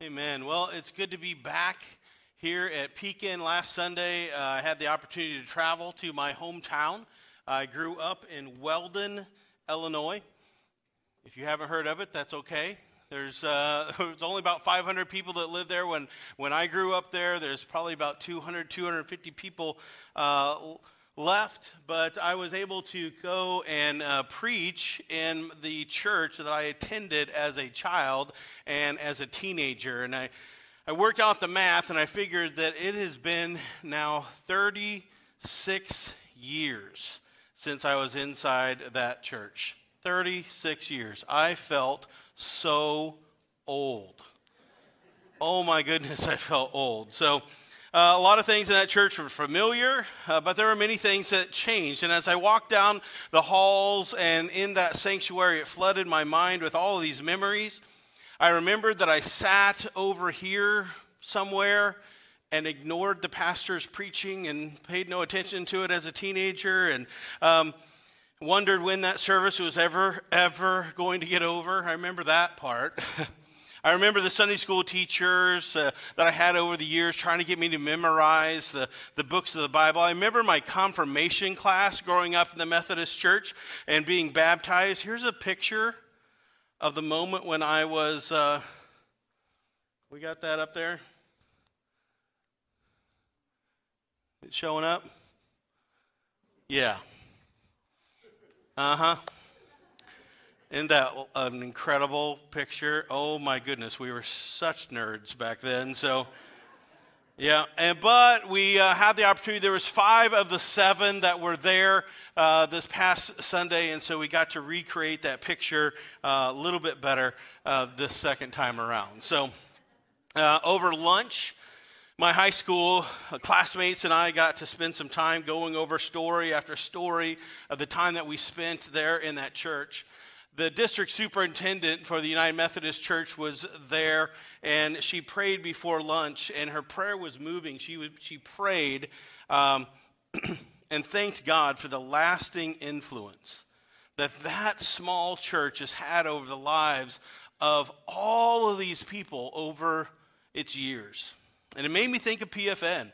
Amen. Well, it's good to be back here at Pekin. Last Sunday, uh, I had the opportunity to travel to my hometown. I grew up in Weldon, Illinois. If you haven't heard of it, that's okay. There's, uh, there's only about 500 people that live there. When, when I grew up there, there's probably about 200, 250 people uh, left, but I was able to go and uh, preach in the church that I attended as a child and as a teenager. And I, I worked out the math and I figured that it has been now 36 years since I was inside that church. 36 years. I felt so old. Oh my goodness, I felt old. So, uh, a lot of things in that church were familiar, uh, but there were many things that changed. And as I walked down the halls and in that sanctuary, it flooded my mind with all of these memories. I remembered that I sat over here somewhere and ignored the pastor's preaching and paid no attention to it as a teenager and um, wondered when that service was ever, ever going to get over. I remember that part. I remember the Sunday school teachers uh, that I had over the years trying to get me to memorize the, the books of the Bible. I remember my confirmation class growing up in the Methodist church and being baptized. Here's a picture of the moment when I was, uh, we got that up there? It's showing up? Yeah. Uh huh. Isn't that an incredible picture? Oh my goodness, we were such nerds back then. So, yeah, and but we uh, had the opportunity. There was five of the seven that were there uh, this past Sunday, and so we got to recreate that picture uh, a little bit better uh, this second time around. So, uh, over lunch. My high school uh, classmates and I got to spend some time going over story after story of the time that we spent there in that church the district superintendent for the United Methodist Church was there, and she prayed before lunch, and her prayer was moving. She, she prayed um, and thanked God for the lasting influence that that small church has had over the lives of all of these people over its years. And it made me think of PFN.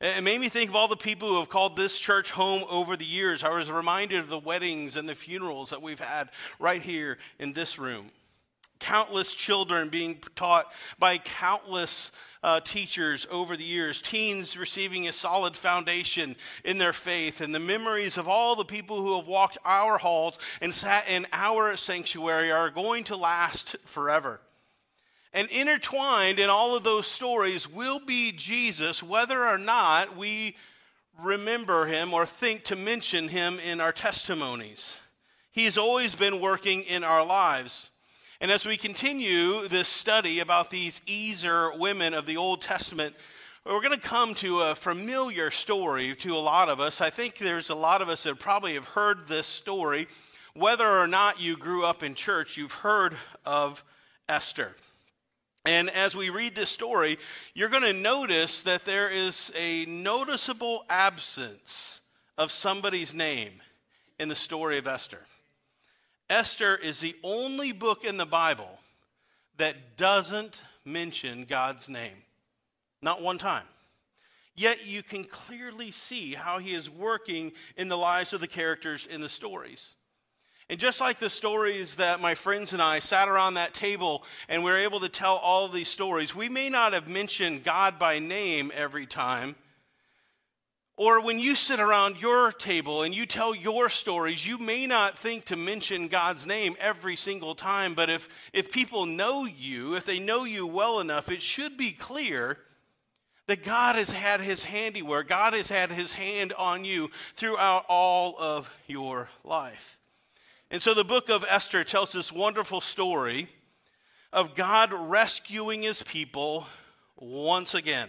It made me think of all the people who have called this church home over the years. I was reminded of the weddings and the funerals that we've had right here in this room. Countless children being taught by countless uh, teachers over the years, teens receiving a solid foundation in their faith, and the memories of all the people who have walked our halls and sat in our sanctuary are going to last forever. And intertwined in all of those stories will be Jesus, whether or not we remember him or think to mention him in our testimonies. He's always been working in our lives. And as we continue this study about these Ezer women of the Old Testament, we're going to come to a familiar story to a lot of us. I think there's a lot of us that probably have heard this story. Whether or not you grew up in church, you've heard of Esther. And as we read this story, you're going to notice that there is a noticeable absence of somebody's name in the story of Esther. Esther is the only book in the Bible that doesn't mention God's name. Not one time. Yet you can clearly see how he is working in the lives of the characters in the stories. And just like the stories that my friends and I sat around that table and we were able to tell all these stories, we may not have mentioned God by name every time. Or when you sit around your table and you tell your stories, you may not think to mention God's name every single time, but if, if people know you, if they know you well enough, it should be clear that God has had his handiwork, God has had his hand on you throughout all of your life. And so the book of Esther tells this wonderful story of God rescuing his people once again.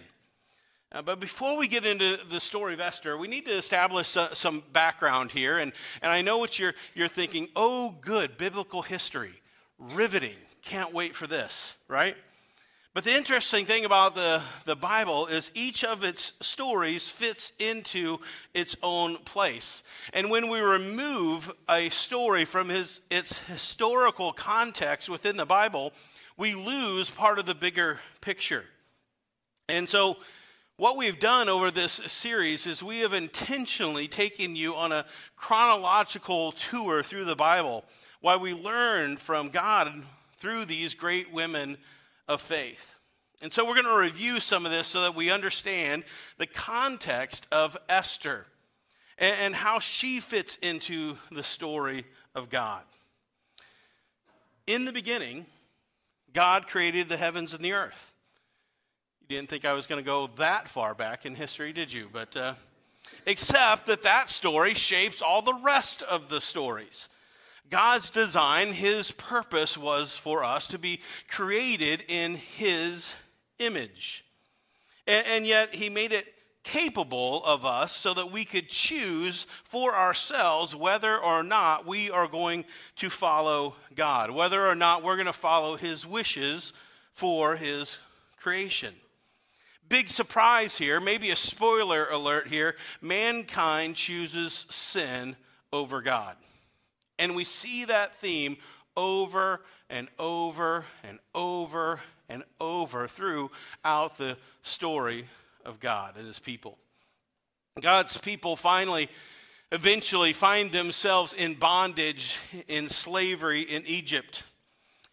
Uh, but before we get into the story of Esther, we need to establish uh, some background here. And, and I know what you're, you're thinking oh, good, biblical history, riveting, can't wait for this, right? But the interesting thing about the, the Bible is each of its stories fits into its own place. And when we remove a story from his, its historical context within the Bible, we lose part of the bigger picture. And so, what we've done over this series is we have intentionally taken you on a chronological tour through the Bible while we learn from God through these great women of faith. And so we're going to review some of this so that we understand the context of Esther and, and how she fits into the story of God. In the beginning, God created the heavens and the earth. You didn't think I was going to go that far back in history, did you? But uh, except that that story shapes all the rest of the stories. God's design, his purpose was for us to be created in his image. And, and, yet, he made it capable of us so that we could choose for ourselves whether or not we are going to follow God, whether or not we're going to follow his wishes for his creation. Big surprise here, maybe a spoiler alert here mankind chooses sin over God. And we see that theme over and over and over and over throughout the story of God and his people. God's people finally, eventually find themselves in bondage, in slavery in Egypt.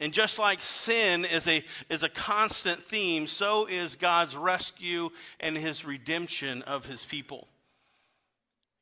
And just like sin is a, is a constant theme, so is God's rescue and his redemption of his people.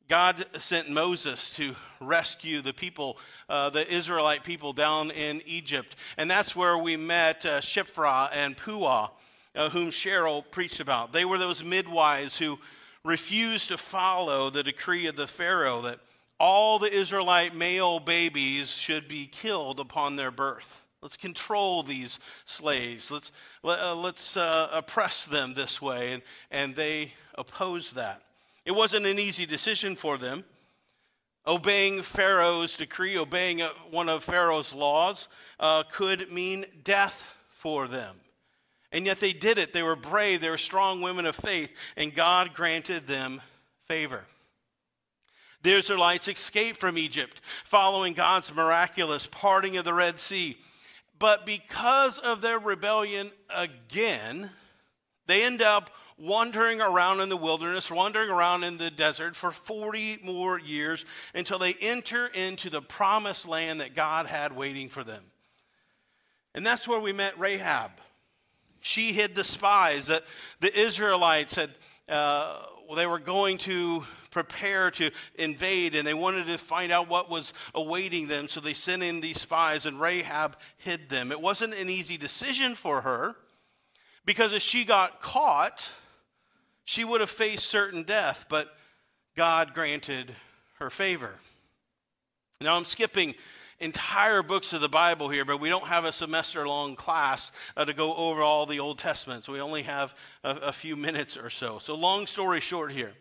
God sent Moses to rescue the people, uh, the Israelite people down in Egypt. And that's where we met uh, Shiphrah and Puah, uh, whom Cheryl preached about. They were those midwives who refused to follow the decree of the Pharaoh that all the Israelite male babies should be killed upon their birth. Let's control these slaves. Let's, uh, let us uh, oppress them this way. And, and they opposed that. It wasn't an easy decision for them. Obeying Pharaoh's decree, obeying one of Pharaoh's laws, uh, could mean death for them. And yet they did it. They were brave, they were strong women of faith, and God granted them favor. The Israelites escaped from Egypt following God's miraculous parting of the Red Sea. But because of their rebellion again, they end up wandering around in the wilderness, wandering around in the desert for 40 more years until they enter into the promised land that God had waiting for them. And that's where we met Rahab. She hid the spies that the Israelites had, uh, they were going to prepare to invade and they wanted to find out what was awaiting them. So they sent in these spies and Rahab hid them. It wasn't an easy decision for her because if she got caught, she would have faced certain death, but God granted her favor. Now, I'm skipping entire books of the Bible here, but we don't have a semester long class uh, to go over all the Old Testament. So we only have a, a few minutes or so. So, long story short here.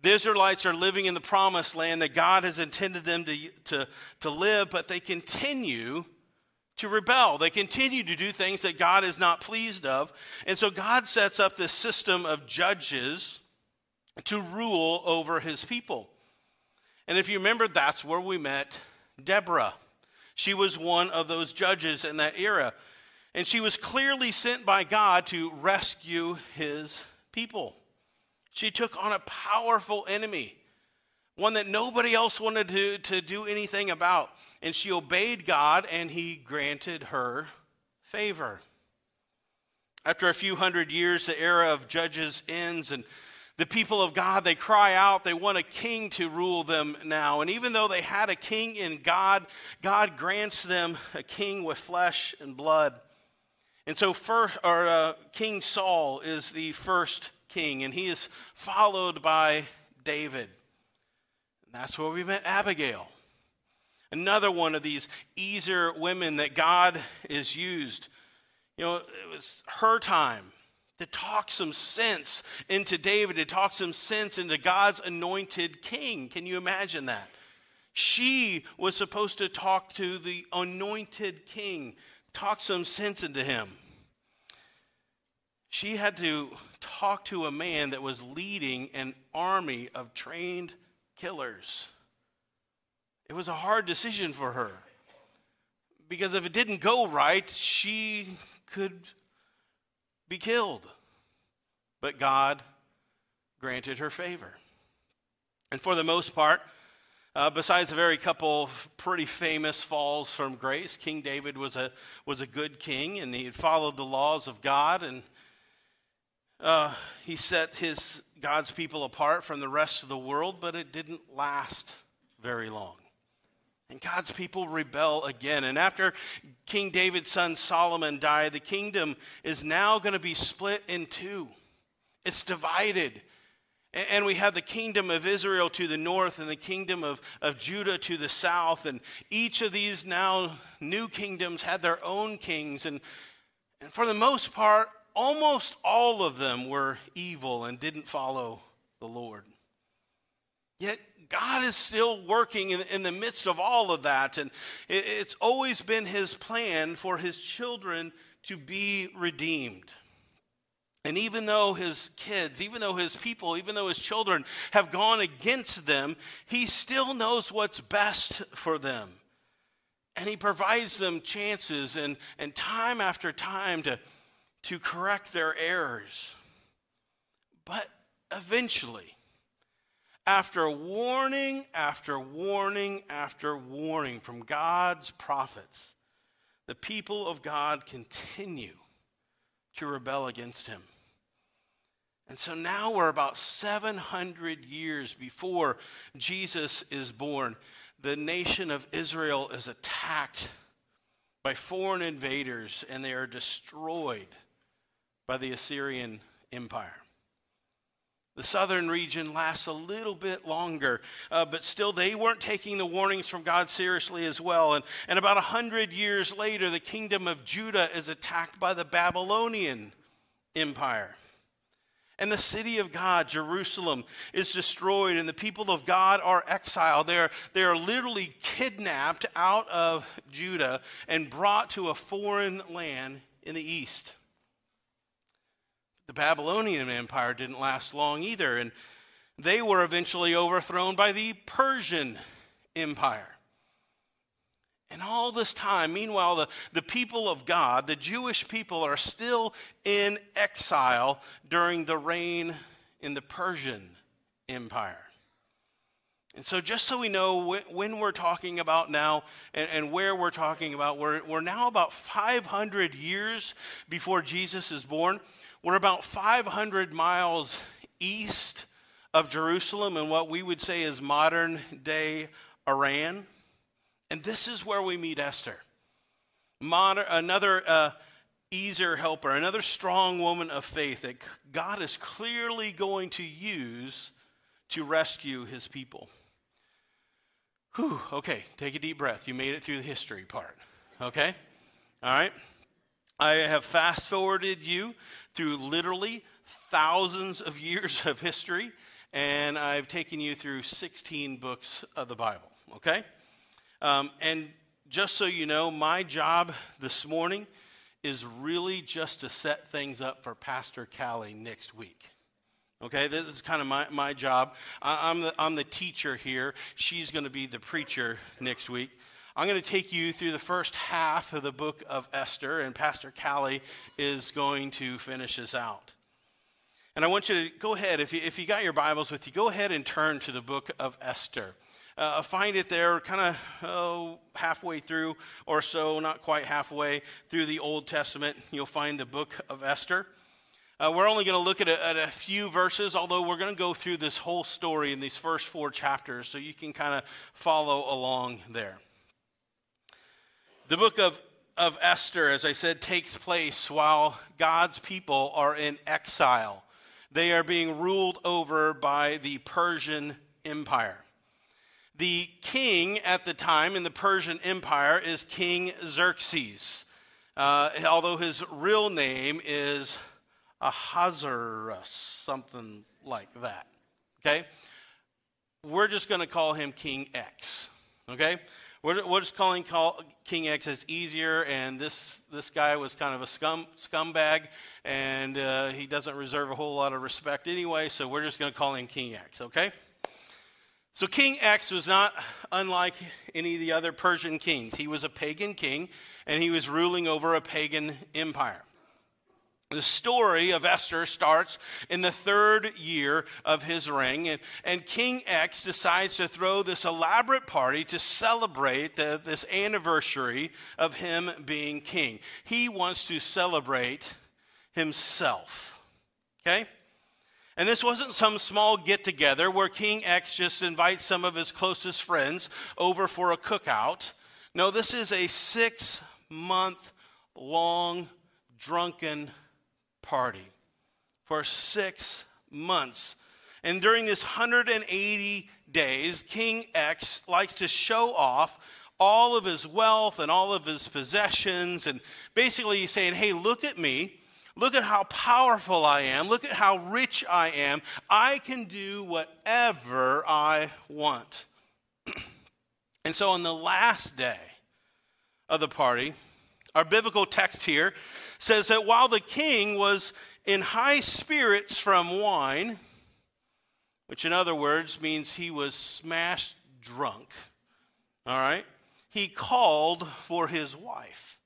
The Israelites are living in the promised land that God has intended them to, to, to live, but they continue to rebel. They continue to do things that God is not pleased of. And so God sets up this system of judges to rule over his people. And if you remember, that's where we met Deborah. She was one of those judges in that era. And she was clearly sent by God to rescue his people. She took on a powerful enemy one that nobody else wanted to, to do anything about. And she obeyed God, and he granted her favor. After a few hundred years, the era of judges ends, and the people of God, they cry out, they want a king to rule them now. And even though they had a king in God, God grants them a king with flesh and blood. And so, first, or, uh, King Saul is the first king, and he is followed by David. And that's where we met Abigail. Another one of these Ezer women that God is used. You know, it was her time to talk some sense into David, to talk some sense into God's anointed king. Can you imagine that? She was supposed to talk to the anointed king, talk some sense into him. she had to talk to a man that was leading an army of trained killers. It was a hard decision for her because if it didn't go right, she could be killed. But God granted her favor. And for the most part, uh, besides a very couple pretty famous falls from grace, King David was a, was a good king and he had followed the laws of God and uh, he set his God's people apart from the rest of the world, but it didn't last very long. And God's people rebel again. And after King David's son Solomon died, the kingdom is now going to be split in two. It's divided. And we have the kingdom of Israel to the north and the kingdom of, of Judah to the south. And each of these now new kingdoms had their own kings. And, and for the most part, almost all of them were evil and didn't follow the Lord. Yet God is still working in, in the midst of all of that. And it, it's always been his plan for his children to be redeemed. And even though his kids, even though his people, even though his children have gone against them, he still knows what's best for them. And he provides them chances and, and time after time to, to correct their errors. But eventually, after warning after warning after warning from God's prophets, the people of God continue to rebel against him. And so now we're about 700 years before Jesus is born. The nation of Israel is attacked by foreign invaders and they are destroyed by the Assyrian Empire. The southern region lasts a little bit longer, uh, but still they weren't taking the warnings from God seriously as well. And, and about a hundred years later, the kingdom of Judah is attacked by the Babylonian Empire. And the city of God, Jerusalem, is destroyed, and the people of God are exiled. They're, they're literally kidnapped out of Judah and brought to a foreign land in the east. The Babylonian Empire didn't last long either, and they were eventually overthrown by the Persian Empire. And all this time, meanwhile, the, the people of God, the Jewish people, are still in exile during the reign in the Persian Empire. And so, just so we know when, we're talking about now and, and, where we're talking about, we're, we're now about 500 years before Jesus is born. We're about 500 miles east of Jerusalem in what we would say is modern day Iran. And this is where we meet Esther. Another uh, Ezer helper, another strong woman of faith that God is clearly going to use to rescue his people. Whew, okay, take a deep breath. You made it through the history part. Okay? All right? I have fast forwarded you through literally thousands of years of history, and I've taken you through 16 books of the Bible, okay? Um, and just so you know, my job this morning is really just to set things up for Pastor Callie next week. Okay, this is kind of my, my job. I, I'm, the, I'm the teacher here. She's going to be the preacher next week. I'm going to take you through the first half of the book of Esther, and Pastor Callie is going to finish us out. And I want you to go ahead, if you, if you got your Bibles with you, go ahead and turn to the book of Esther. Uh, find it there kind of oh, halfway through or so, not quite halfway through the Old Testament. You'll find the book of Esther. Uh, we're only going to look at a, at a, few verses, although we're going to go through this whole story in these first four chapters so you can kind of follow along there. The book of, of Esther, as I said, takes place while God's people are in exile. They are being ruled over by the Persian Empire. The king at the time in the Persian Empire is King Xerxes, uh, although his real name is Ahasuerus, something like that. Okay? We're just going to call him King X. Okay? We're, we're just calling call, King X as easier, and this, this guy was kind of a scum, scumbag, and uh, he doesn't reserve a whole lot of respect anyway, so we're just going to call him King X, okay? So King X was not unlike any of the other Persian kings. He was a pagan king, and he was ruling over a pagan empire. The story of Esther starts in the third year of his reign, and, and King X decides to throw this elaborate party to celebrate the, this anniversary of him being king. He wants to celebrate himself. Okay? And this wasn't some small get together where King X just invites some of his closest friends over for a cookout. No, this is a six month long drunken party for six months. And during this 180 days, King X likes to show off all of his wealth and all of his possessions. And basically, he's saying, Hey, look at me. Look at how powerful I am. Look at how rich I am. I can do whatever I want. and so, on the last day of the party, our biblical text here says that while the king was in high spirits from wine, which in other words means he was smashed drunk, all right, he called for his wife.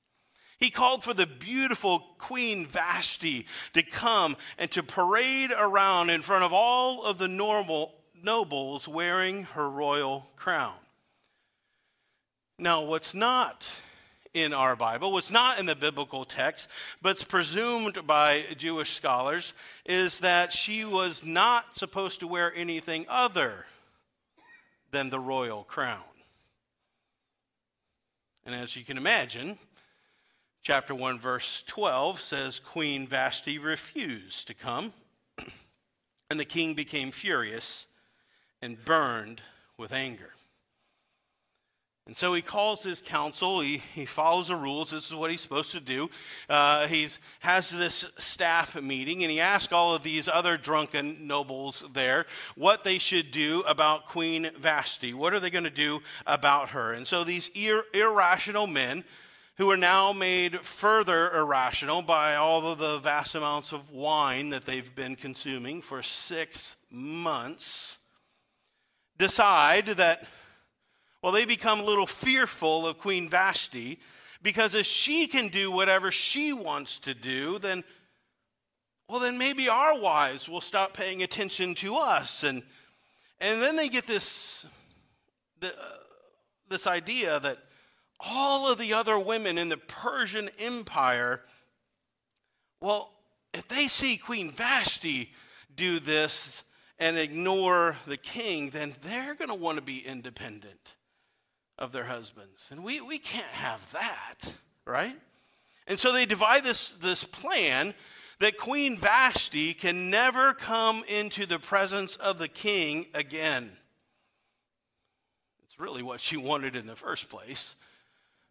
He called for the beautiful Queen Vashti to come and to parade around in front of all of the normal nobles wearing her royal crown. Now, what's not in our Bible, what's not in the biblical text, but it's presumed by Jewish scholars, is that she was not supposed to wear anything other than the royal crown. And as you can imagine, chapter 1, verse 12 says Queen Vashti refused to come, and the king became furious and burned with anger. And so he calls his council. He, he follows the rules. This is what he's supposed to do. Uh, he has this staff meeting, and he asks all of these other drunken nobles there what they should do about Queen Vashti. What are they going to do about her? And so these ir- irrational men, who are now made further irrational by all of the vast amounts of wine that they've been consuming for six months, decide that well, they become a little fearful of Queen Vashti because if she can do whatever she wants to do, then, well, then maybe our wives will stop paying attention to us. And, and then they get this, the, uh, this idea that all of the other women in the Persian Empire, well, if they see Queen Vashti do this and ignore the king, then they're going to want to be independent of their husbands. And we, we can't have that, right? And so they divide this, this plan that Queen Vashti can never come into the presence of the king again. It's really what she wanted in the first place,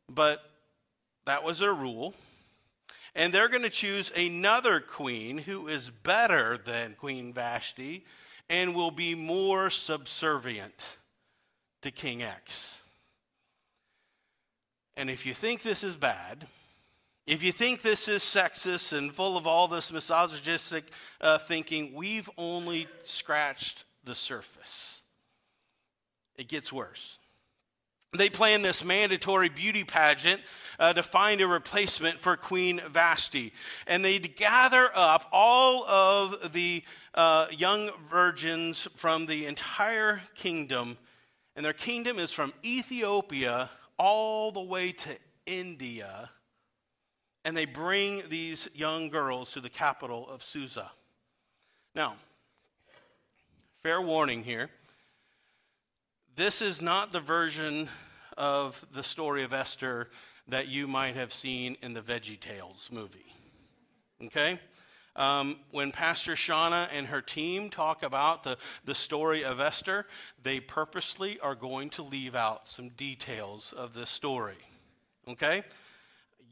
but that was their rule. And they're going to choose another queen who is better than Queen Vashti and will be more subservient to King X. And if you think this is bad, if you think this is sexist and full of all this misogynistic uh, thinking, we've only scratched the surface. It gets worse. They plan this mandatory beauty pageant uh, to find a replacement for Queen Vashti. And they'd gather up all of the uh, young virgins from the entire kingdom. And their kingdom is from Ethiopia all the way to India, and they bring these young girls to the capital of Susa. Now, fair warning here this is not the version of the story of Esther that you might have seen in the Veggie Tales movie. Okay? Um, when Pastor Shauna and her team talk about the, the story of Esther, they purposely are going to leave out some details of this story. Okay?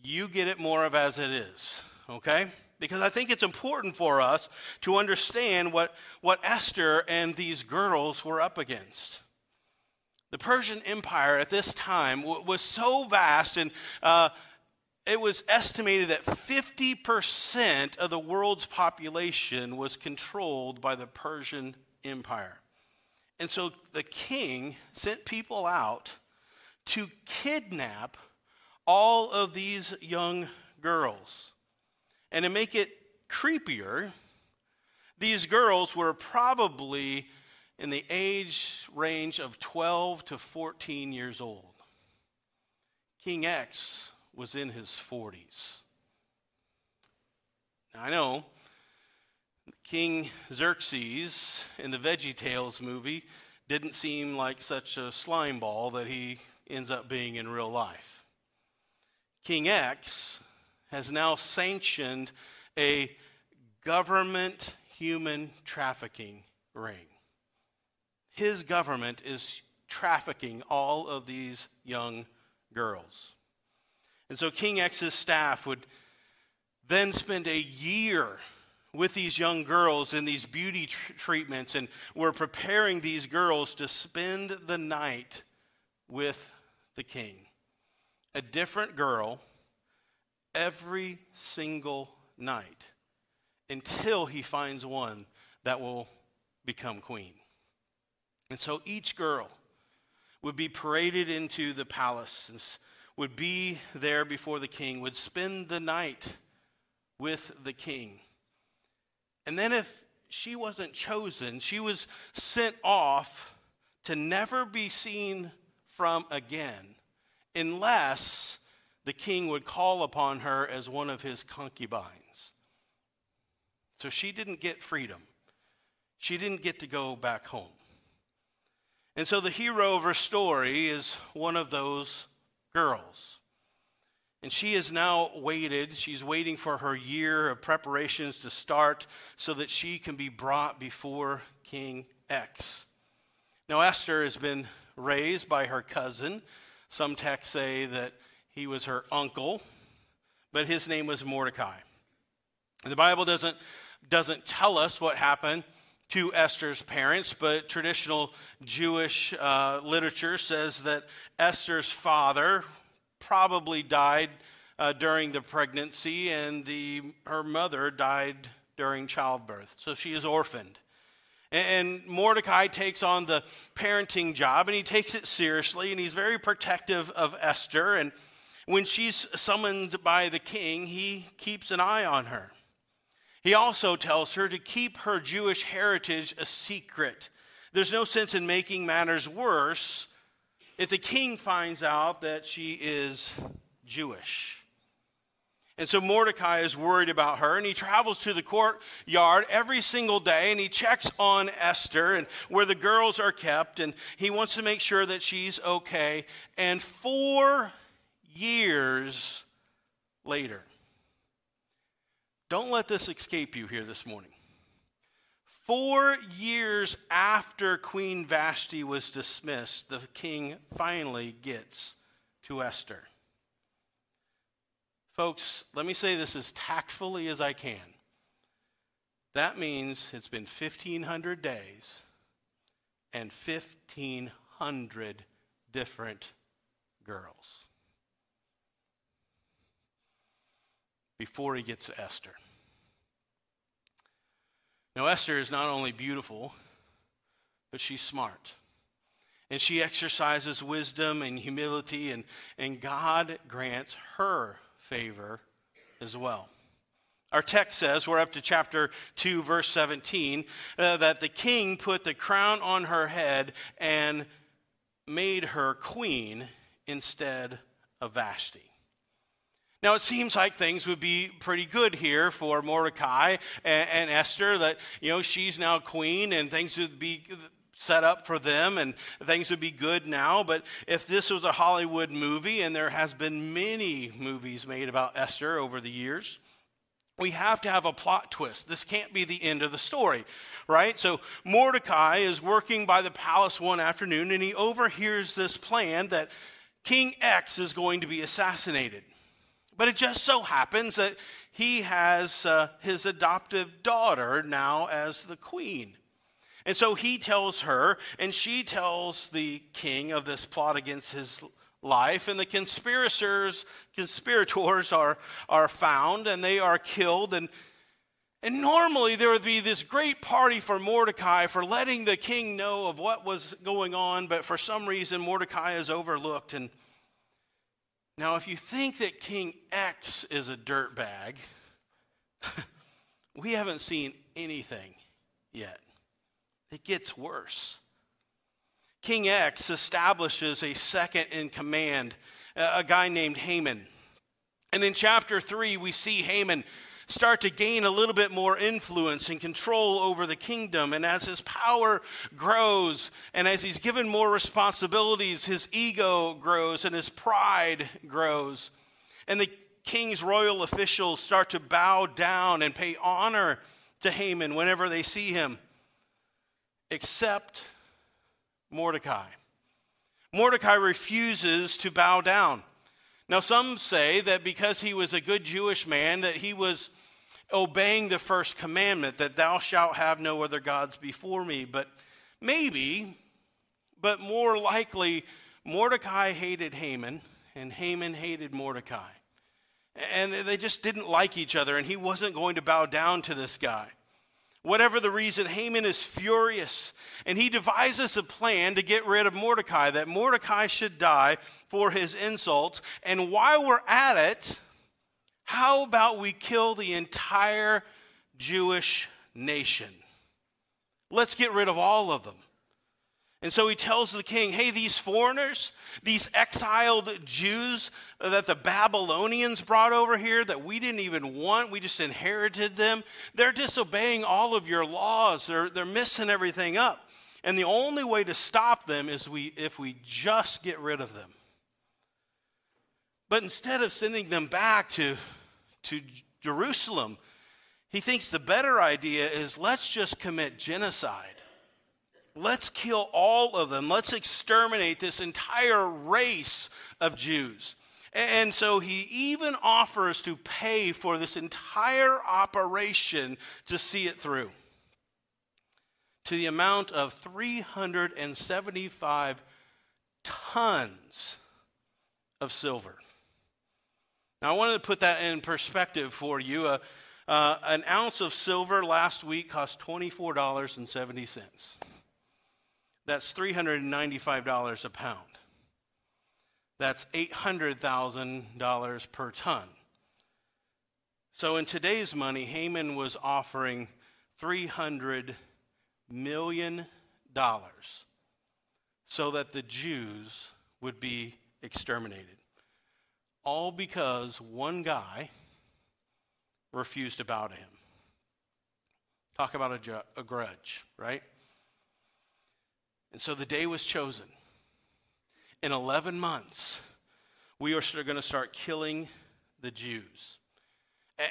You get it more of as it is. Okay? Because I think it's important for us to understand what, what Esther and these girls were up against. The Persian Empire at this time w- was so vast, and uh, it was estimated that 50% of the world's population was controlled by the Persian Empire. And so the king sent people out to kidnap all of these young girls. And to make it creepier, these girls were probably in the age range of 12 to 14 years old. King X was in his 40s. Now, I know King Xerxes in the Veggie Tales movie didn't seem like such a slime ball that he ends up being in real life. King X has now sanctioned a government human trafficking ring. His government is trafficking all of these young girls. And so King X's staff would then spend a year with these young girls in these beauty tr- treatments, and we're preparing these girls to spend the night with the king. A different girl every single night until he finds one that will become queen. And so each girl would be paraded into the palace and would be there before the king, would spend the night with the king. And then if she wasn't chosen, she was sent off to never be seen from again unless the king would call upon her as one of his concubines. So she didn't get freedom. She didn't get to go back home. And so the hero of her story is one of those girls. And she has now waited. She's waiting for her year of preparations to start so that she can be brought before King X. Now, Esther has been raised by her cousin. Some texts say that he was her uncle, but his name was Mordecai. And the Bible doesn't, doesn't tell us what happened to Esther's parents, but traditional Jewish uh, literature says that Esther's father probably died uh, during the pregnancy, and the, her mother died during childbirth. So she is orphaned. And Mordecai takes on the parenting job, and he takes it seriously, and he's very protective of Esther. And when she's summoned by the king, he keeps an eye on her. He also tells her to keep her Jewish heritage a secret. There's no sense in making matters worse if the king finds out that she is Jewish. And so Mordecai is worried about her, and he travels to the courtyard every single day, and he checks on Esther and where the girls are kept, and he wants to make sure that she's okay. And four years later, don't let this escape you here this morning. Four years after Queen Vashti was dismissed, the king finally gets to Esther. Folks, let me say this as tactfully as I can. That means it's been 1,500 days and 1,500 different girls. Before he gets to Esther. Now, Esther is not only beautiful, but she's smart. And she exercises wisdom and humility, and, and God grants her favor as well. Our text says, we're up to chapter 2, verse 17, uh, that the king put the crown on her head and made her queen instead of Vashti. Now, it seems like things would be pretty good here for Mordecai and, and, Esther, that, you know, she's now queen and things would be set up for them and things would be good now. But if this was a Hollywood movie, and there has been many movies made about Esther over the years, we have to have a plot twist. This can't be the end of the story, right? So Mordecai is working by the palace one afternoon and he overhears this plan that King X is going to be assassinated. But it just so happens that he has uh, his adoptive daughter now as the queen. And so he tells her, and she tells the king of this plot against his life, and the conspirators, conspirators are, are found, and they are killed, and and normally there would be this great party for Mordecai for letting the king know of what was going on, but for some reason Mordecai is overlooked. And now, if you think that King X is a dirtbag, we haven't seen anything yet. It gets worse. King X establishes a second in command, a guy named Haman. And in chapter 3, we see Haman start to gain a little bit more influence and control over the kingdom. And as his power grows and as he's given more responsibilities, his ego grows and his pride grows. And the king's royal officials start to bow down and pay honor to Haman whenever they see him, except Mordecai. Mordecai refuses to bow down. Now, some say that because he was a good Jewish man, that he was obeying the first commandment, that thou shalt have no other gods before me. But maybe, but more likely, Mordecai hated Haman, and Haman hated Mordecai. And they just didn't like each other, and he wasn't going to bow down to this guy. Whatever the reason, Haman is furious, and he devises a plan to get rid of Mordecai, that Mordecai should die for his insults. And while we're at it, how about we kill the entire Jewish nation? Let's get rid of all of them. And so he tells the king, hey, these foreigners, these exiled Jews that the Babylonians brought over here that we didn't even want, we just inherited them, they're disobeying all of your laws. They're, they're messing everything up. And the only way to stop them is we, if we just get rid of them. But instead of sending them back to, to Jerusalem, he thinks the better idea is let's just commit genocide. Let's kill all of them. Let's exterminate this entire race of Jews. And so he even offers to pay for this entire operation to see it through to the amount of 375 tons of silver. Now, I wanted to put that in perspective for you. Uh, uh, an ounce of silver last week cost $24.70. That's $395 a pound. That's $800,000 per ton. So in today's money, Haman was offering $300 million so that the Jews would be exterminated. All because one guy refused to bow to him. Talk about a, ju- a grudge, right? And so the day was chosen. In 11 months, we are going to start killing the Jews.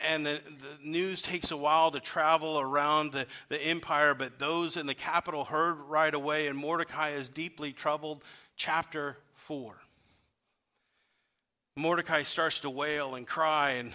And the, the, news takes a while to travel around the, the empire, but those in the capital heard right away, and Mordecai is deeply troubled. Chapter 4. Mordecai starts to wail and cry, and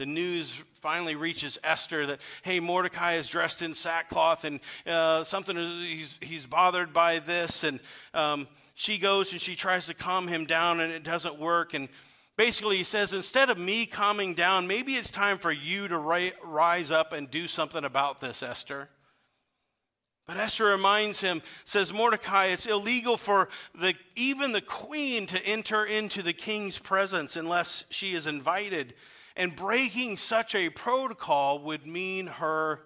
the news finally reaches Esther that, hey, Mordecai is dressed in sackcloth and uh, something, he's, he's bothered by this. And um, she goes and she tries to calm him down and it doesn't work. And basically, he says, instead of me calming down, maybe it's time for you to ri- rise up and do something about this, Esther. But Esther reminds him, says, Mordecai, it's illegal for the, even the queen to enter into the king's presence unless she is invited and breaking such a protocol would mean her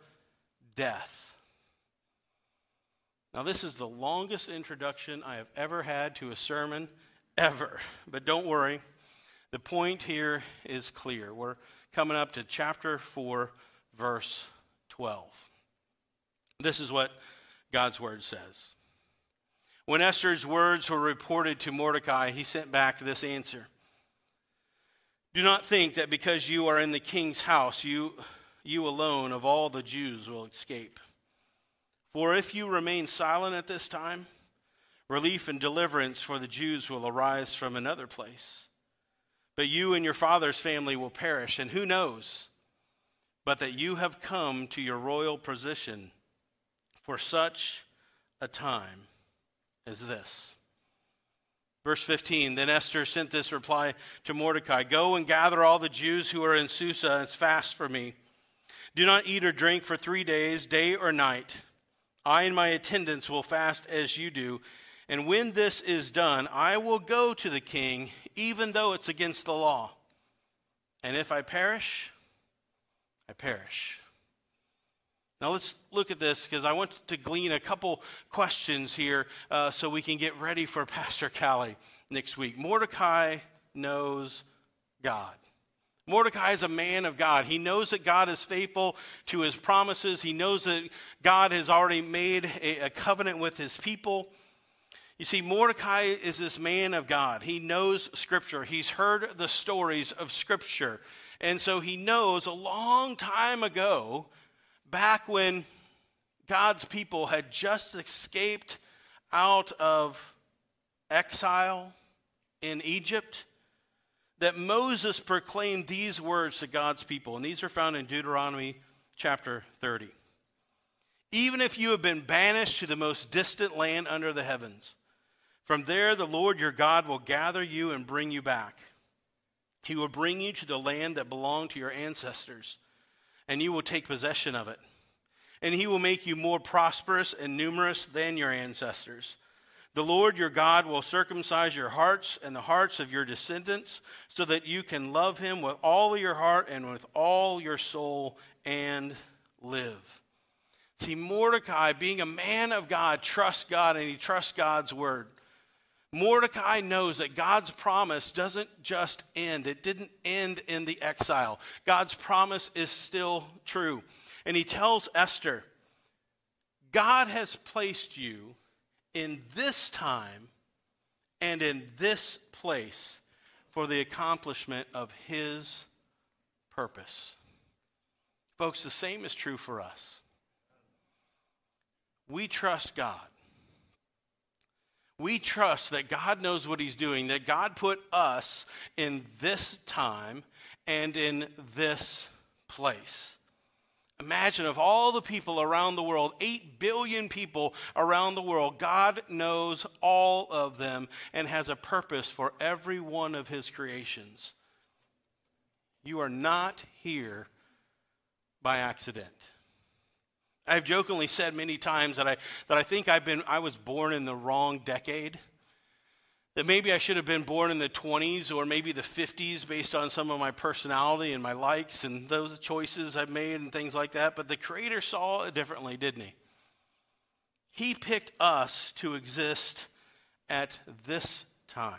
death. Now, this is the longest introduction I have ever had to a sermon, ever. But don't worry, the point here is clear. We're coming up to chapter 4, verse 12. This is what God's word says. When Esther's words were reported to Mordecai, he sent back this answer do not think that because you are in the king's house, you, you alone of all the Jews will escape. For if you remain silent at this time, relief and deliverance for the Jews will arise from another place. But you and your father's family will perish, and who knows but that you have come to your royal position for such a time as this. Verse 15 Then Esther sent this reply to Mordecai Go and gather all the Jews who are in Susa and fast for me. Do not eat or drink for three days, day or night. I and my attendants will fast as you do. And when this is done, I will go to the king, even though it's against the law. And if I perish, I perish. Now let's look at this because I want to glean a couple questions here uh, so we can get ready for Pastor Callie next week. Mordecai knows God. Mordecai is a man of God. He knows that God is faithful to his promises. He knows that God has already made a, a covenant with his people. You see, Mordecai is this man of God. He knows Scripture, he's heard the stories of Scripture. And so he knows a long time ago, back when God's people had just escaped out of exile in Egypt, that Moses proclaimed these words to God's people. And these are found in Deuteronomy chapter 30. Even if you have been banished to the most distant land under the heavens, from there, the Lord your God will gather you and bring you back. He will bring you to the land that belonged to your ancestors, and you will take possession of it. And he will make you more prosperous and numerous than your ancestors. The Lord your God will circumcise your hearts and the hearts of your descendants, so that you can love him with all your heart and with all your soul and live. See, Mordecai, being a man of God, trusts God and he trusts God's word. Mordecai knows that God's promise doesn't just end, it didn't end in the exile. God's promise is still true. And he tells Esther, God has placed you in this time and in this place for the accomplishment of his purpose. Folks, the same is true for us. We trust God we trust that God knows what He's doing, that God put us in this time and in this place. Imagine of all the people around the world, 8 billion people around the world, God knows all of them and has a purpose for every one of His creations. You are not here by accident. I've jokingly said many times that I, that I think I've been, I was born in the wrong decade. That maybe I should have been born in the 20s or maybe the 50s based on some of my personality and my likes and those choices I've made and things like that. But the Creator saw it differently, didn't He? He picked us to exist at this time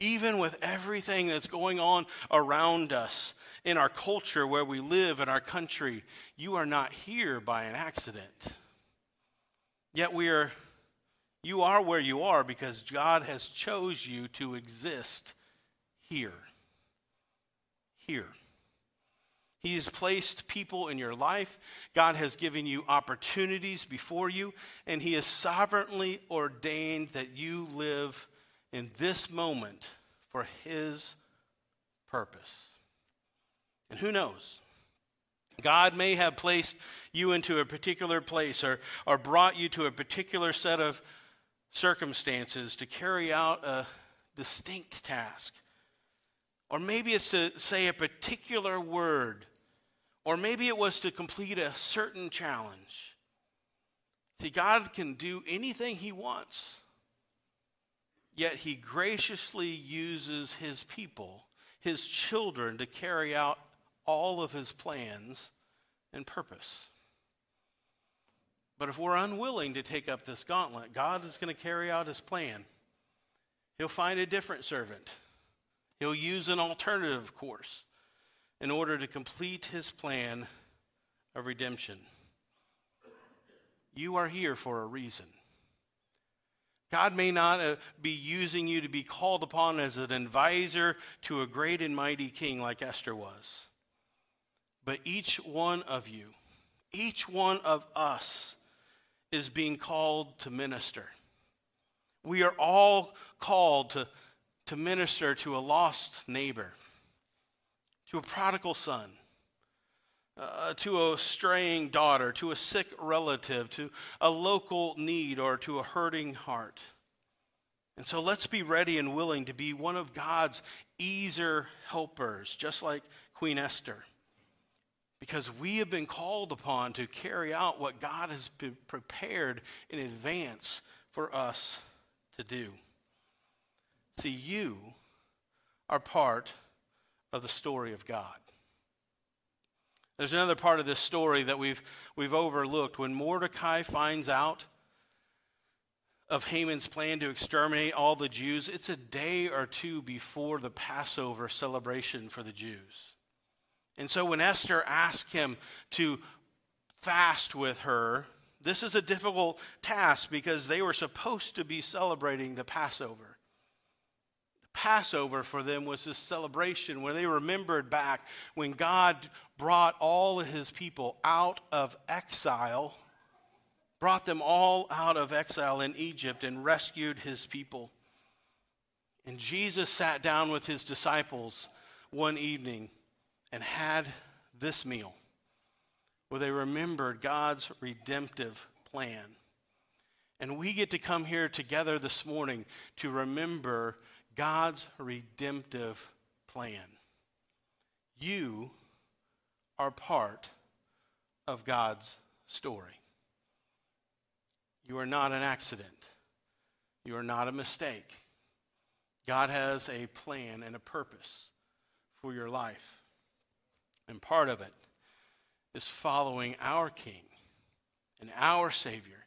even with everything that's going on around us in our culture where we live in our country, you are not here by an accident. Yet we are you are where you are because God has chose you to exist here. Here. He has placed people in your life. God has given you opportunities before you, and He has sovereignly ordained that you live in this moment for His purpose. And who knows? God may have placed you into a particular place or, or brought you to a particular set of circumstances to carry out a distinct task. Or maybe it's to say a particular word. Or maybe it was to complete a certain challenge. See, God can do anything He wants. Yet he graciously uses his people, his children, to carry out all of his plans and purpose. But if we're unwilling to take up this gauntlet, God is going to carry out his plan. He'll find a different servant, he'll use an alternative course in order to complete his plan of redemption. You are here for a reason. God may not uh, be using you to be called upon as an advisor to a great and mighty king like Esther was. But each one of you, each one of us, is being called to minister. We are all called to, to minister to a lost neighbor, to a prodigal son, uh, to a straying daughter, to a sick relative, to a local need, or to a hurting heart. And so let's be ready and willing to be one of God's Ezer helpers, just like Queen Esther. Because we have been called upon to carry out what God has prepared in advance for us to do. See, you are part of the story of God. There's another part of this story that we've, we've overlooked. When Mordecai finds out of Haman's plan to exterminate all the Jews, it's a day or two before the Passover celebration for the Jews. And so when Esther asked him to fast with her, this is a difficult task because they were supposed to be celebrating the Passover. The Passover for them was this celebration where they remembered back when God brought all of his people out of exile, brought them all out of exile in Egypt and rescued his people. And Jesus sat down with his disciples one evening and had this meal where they remembered God's redemptive plan. And we get to come here together this morning to remember God's redemptive plan. You are part of God's story. You are not an accident. You are not a mistake. God has a plan and a purpose for your life. And part of it is following our King and our Savior,